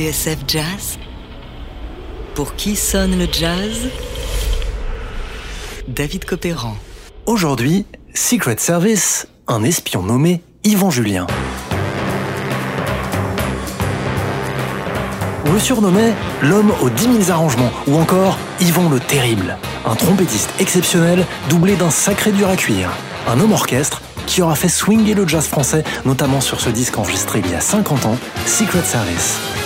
TSF Jazz Pour qui sonne le jazz? David Copéran. Aujourd'hui, Secret Service, un espion nommé Yvan Julien. On le surnommait l'homme aux 10 000 arrangements ou encore Yvon le Terrible, un trompettiste exceptionnel doublé d'un sacré dur à cuire, un homme orchestre qui aura fait swinger le jazz français, notamment sur ce disque enregistré il y a 50 ans, Secret Service.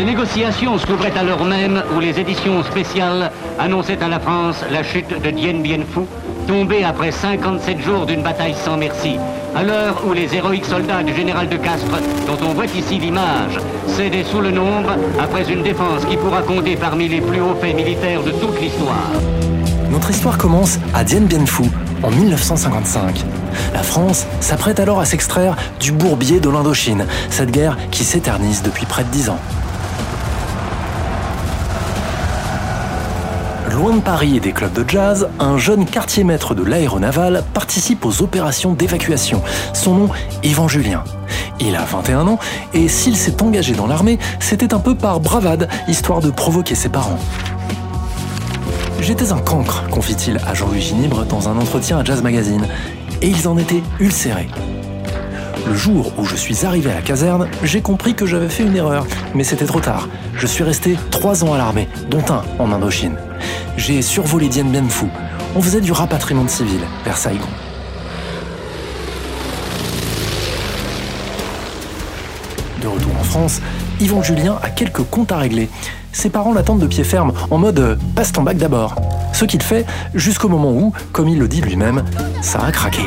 Ces négociations s'ouvraient à l'heure même où les éditions spéciales annonçaient à la France la chute de Dien Bien Phu, tombé après 57 jours d'une bataille sans merci. À l'heure où les héroïques soldats du général de Castres, dont on voit ici l'image, cédaient sous le nombre après une défense qui pourra compter parmi les plus hauts faits militaires de toute l'histoire. Notre histoire commence à Dien Bien Phu, en 1955. La France s'apprête alors à s'extraire du bourbier de l'Indochine, cette guerre qui s'éternise depuis près de dix ans. Loin de Paris et des clubs de jazz, un jeune quartier-maître de l'aéronaval participe aux opérations d'évacuation. Son nom, Yvan Julien. Il a 21 ans et s'il s'est engagé dans l'armée, c'était un peu par bravade, histoire de provoquer ses parents. J'étais un cancre, confie-t-il à Jean-Louis Ginibre dans un entretien à Jazz Magazine, et ils en étaient ulcérés. Le jour où je suis arrivé à la caserne, j'ai compris que j'avais fait une erreur, mais c'était trop tard. Je suis resté trois ans à l'armée, dont un en Indochine. J'ai survolé Dien Bien Phu. On faisait du rapatriement de civils vers Saigon. De retour en France, Yvan Julien a quelques comptes à régler. Ses parents l'attendent de pied ferme, en mode euh, passe ton bac d'abord. Ce qu'il fait jusqu'au moment où, comme il le dit lui-même, ça a craqué.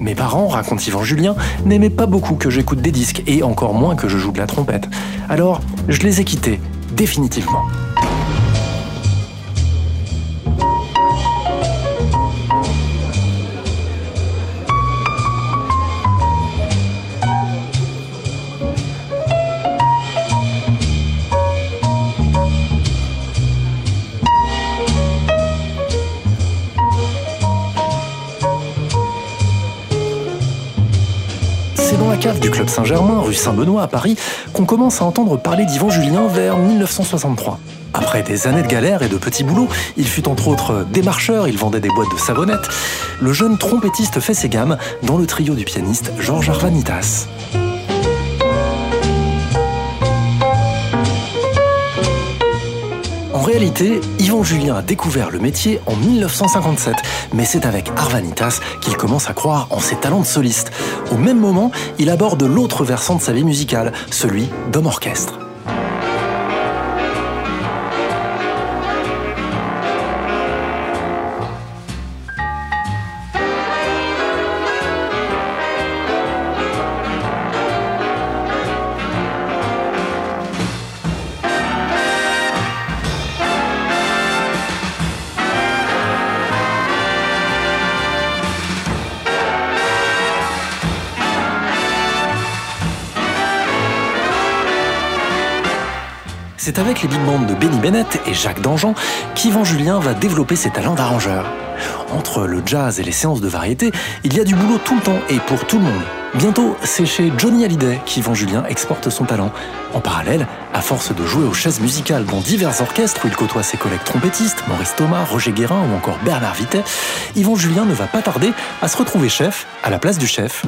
Mes parents, raconte Yvan Julien, n'aimaient pas beaucoup que j'écoute des disques et encore moins que je joue de la trompette. Alors, je les ai quittés, définitivement. Du Club Saint-Germain, rue Saint-Benoît à Paris, qu'on commence à entendre parler d'Yvan Julien vers 1963. Après des années de galère et de petits boulots, il fut entre autres démarcheur, il vendait des boîtes de savonnettes. Le jeune trompettiste fait ses gammes dans le trio du pianiste Georges Arvanitas. En réalité, Yvan Julien a découvert le métier en 1957, mais c'est avec Arvanitas qu'il commence à croire en ses talents de soliste. Au même moment, il aborde l'autre versant de sa vie musicale, celui d'homme orchestre. C'est avec les big bands de Benny Bennett et Jacques Dangean qu'Yvan Julien va développer ses talents d'arrangeur. Entre le jazz et les séances de variété, il y a du boulot tout le temps et pour tout le monde. Bientôt, c'est chez Johnny Hallyday qu'Yvan Julien exporte son talent. En parallèle, à force de jouer aux chaises musicales dans divers orchestres où il côtoie ses collègues trompettistes, Maurice Thomas, Roger Guérin ou encore Bernard Vitet, Yvan Julien ne va pas tarder à se retrouver chef à la place du chef.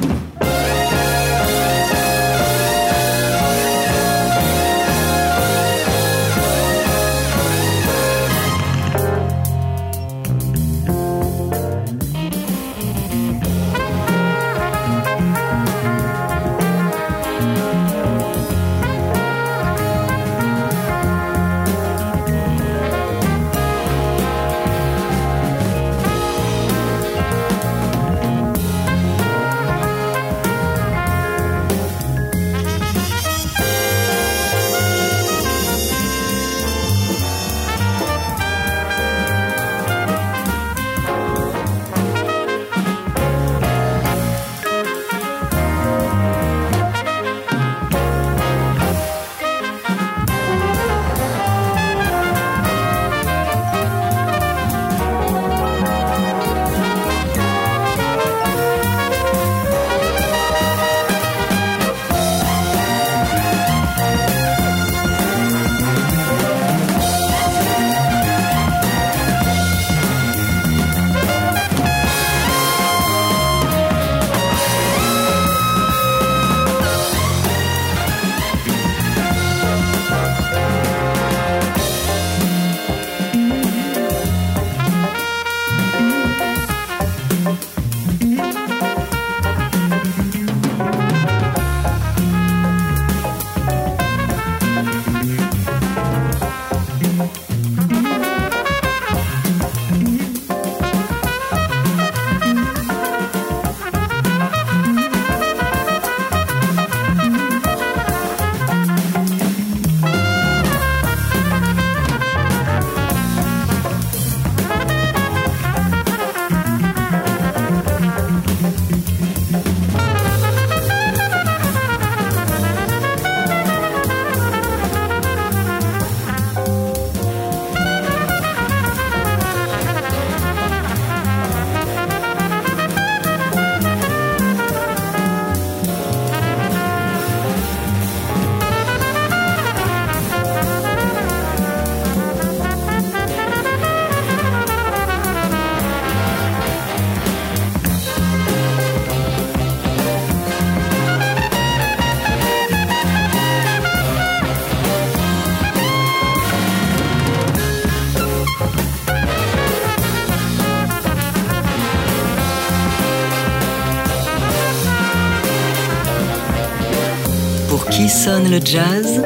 Le jazz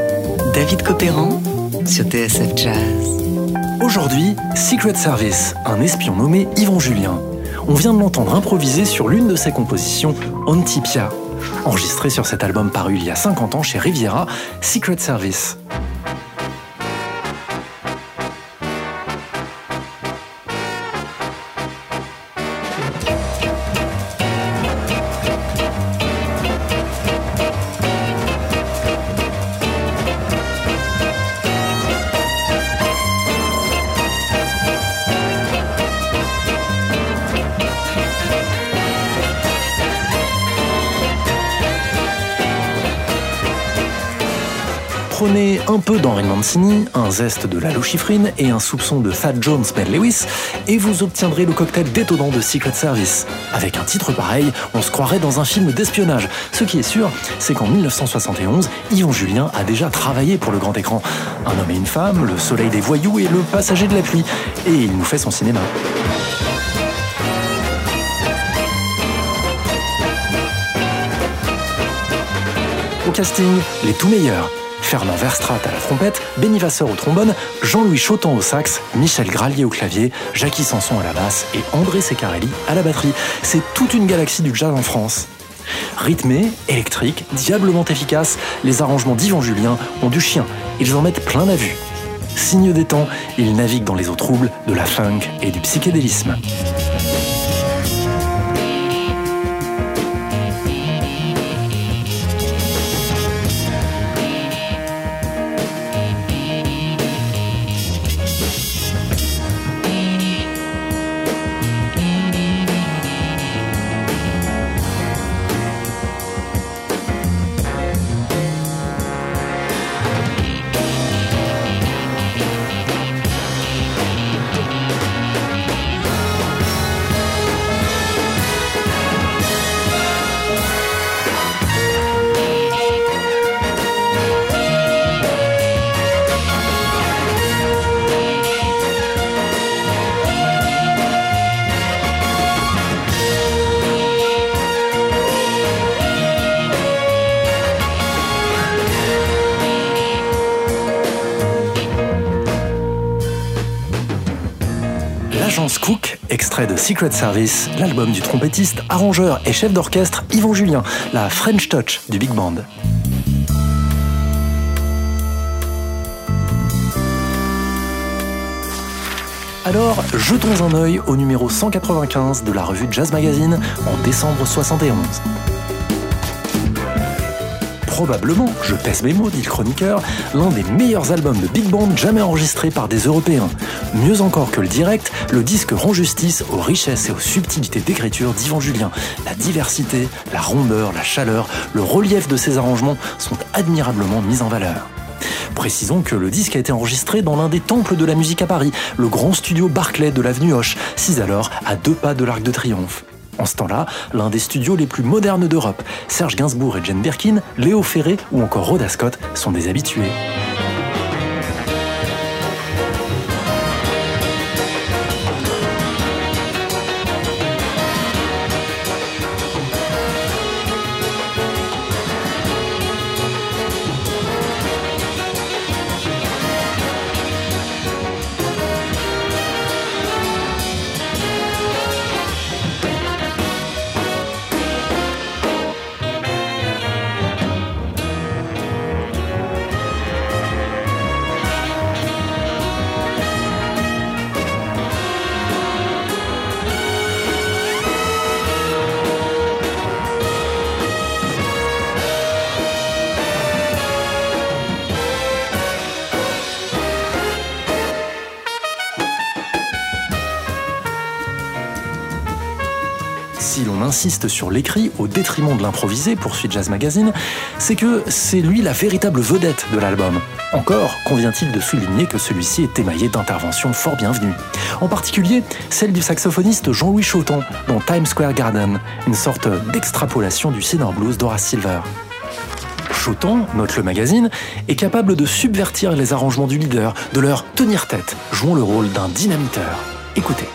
David Copéran sur TSF Jazz. Aujourd'hui, Secret Service, un espion nommé Yvon Julien. On vient de l'entendre improviser sur l'une de ses compositions, Antipia, enregistré sur cet album paru il y a 50 ans chez Riviera, Secret Service. Prenez un peu d'Henri Mancini, un zeste de Lalo Schifrin et un soupçon de Thad Jones Ben Lewis, et vous obtiendrez le cocktail détonnant de Secret Service. Avec un titre pareil, on se croirait dans un film d'espionnage. Ce qui est sûr, c'est qu'en 1971, Yvon Julien a déjà travaillé pour le grand écran. Un homme et une femme, le soleil des voyous et le passager de la pluie. Et il nous fait son cinéma. Au casting, les tout meilleurs. Fernand Verstrat à la trompette, Benny Vasseur au trombone, Jean-Louis Chotan au sax, Michel Gralier au clavier, Jackie Sanson à la basse et André Secarelli à la batterie. C'est toute une galaxie du jazz en France. Rythmé, électrique, diablement efficace, les arrangements d'Yvan Julien ont du chien. Ils en mettent plein la vue. Signe des temps, ils naviguent dans les eaux troubles de la funk et du psychédélisme. De Secret Service, l'album du trompettiste, arrangeur et chef d'orchestre Yvon Julien, la French Touch du Big Band. Alors, jetons un œil au numéro 195 de la revue Jazz Magazine en décembre 71 probablement, je pèse mes mots, dit le chroniqueur, l'un des meilleurs albums de big band jamais enregistrés par des Européens. Mieux encore que le direct, le disque rend justice aux richesses et aux subtilités d'écriture d'Yvan Julien. La diversité, la rondeur, la chaleur, le relief de ses arrangements sont admirablement mis en valeur. Précisons que le disque a été enregistré dans l'un des temples de la musique à Paris, le grand studio Barclay de l'avenue Hoche, sis alors à deux pas de l'Arc de Triomphe. En ce temps-là, l'un des studios les plus modernes d'Europe. Serge Gainsbourg et Jane Birkin, Léo Ferré ou encore Rhoda Scott sont des habitués. Si l'on insiste sur l'écrit au détriment de l'improvisé, poursuit Jazz Magazine, c'est que c'est lui la véritable vedette de l'album. Encore convient-il de souligner que celui-ci est émaillé d'interventions fort bienvenues. En particulier, celle du saxophoniste Jean-Louis Choton dans Times Square Garden, une sorte d'extrapolation du Sinner Blues d'Horace Silver. Choton, note le magazine, est capable de subvertir les arrangements du leader, de leur tenir tête, jouant le rôle d'un dynamiteur. Écoutez.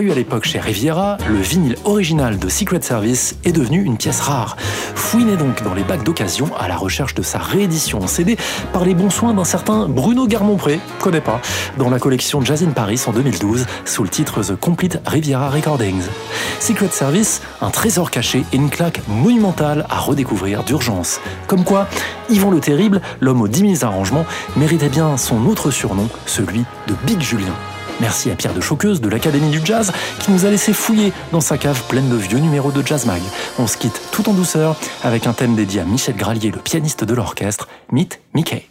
À l'époque chez Riviera, le vinyle original de Secret Service est devenu une pièce rare. Fouinez donc dans les bacs d'occasion à la recherche de sa réédition en CD par les bons soins d'un certain Bruno Garmont-Pré, connais pas, dans la collection Jazz in Paris en 2012 sous le titre The Complete Riviera Recordings. Secret Service, un trésor caché et une claque monumentale à redécouvrir d'urgence. Comme quoi, Yvon le Terrible, l'homme aux 10 000 arrangements, méritait bien son autre surnom, celui de Big Julien. Merci à Pierre de Choqueuse de l'Académie du Jazz qui nous a laissé fouiller dans sa cave pleine de vieux numéros de Jazz Mag. On se quitte tout en douceur avec un thème dédié à Michel Gralier, le pianiste de l'orchestre, Meet Mickey.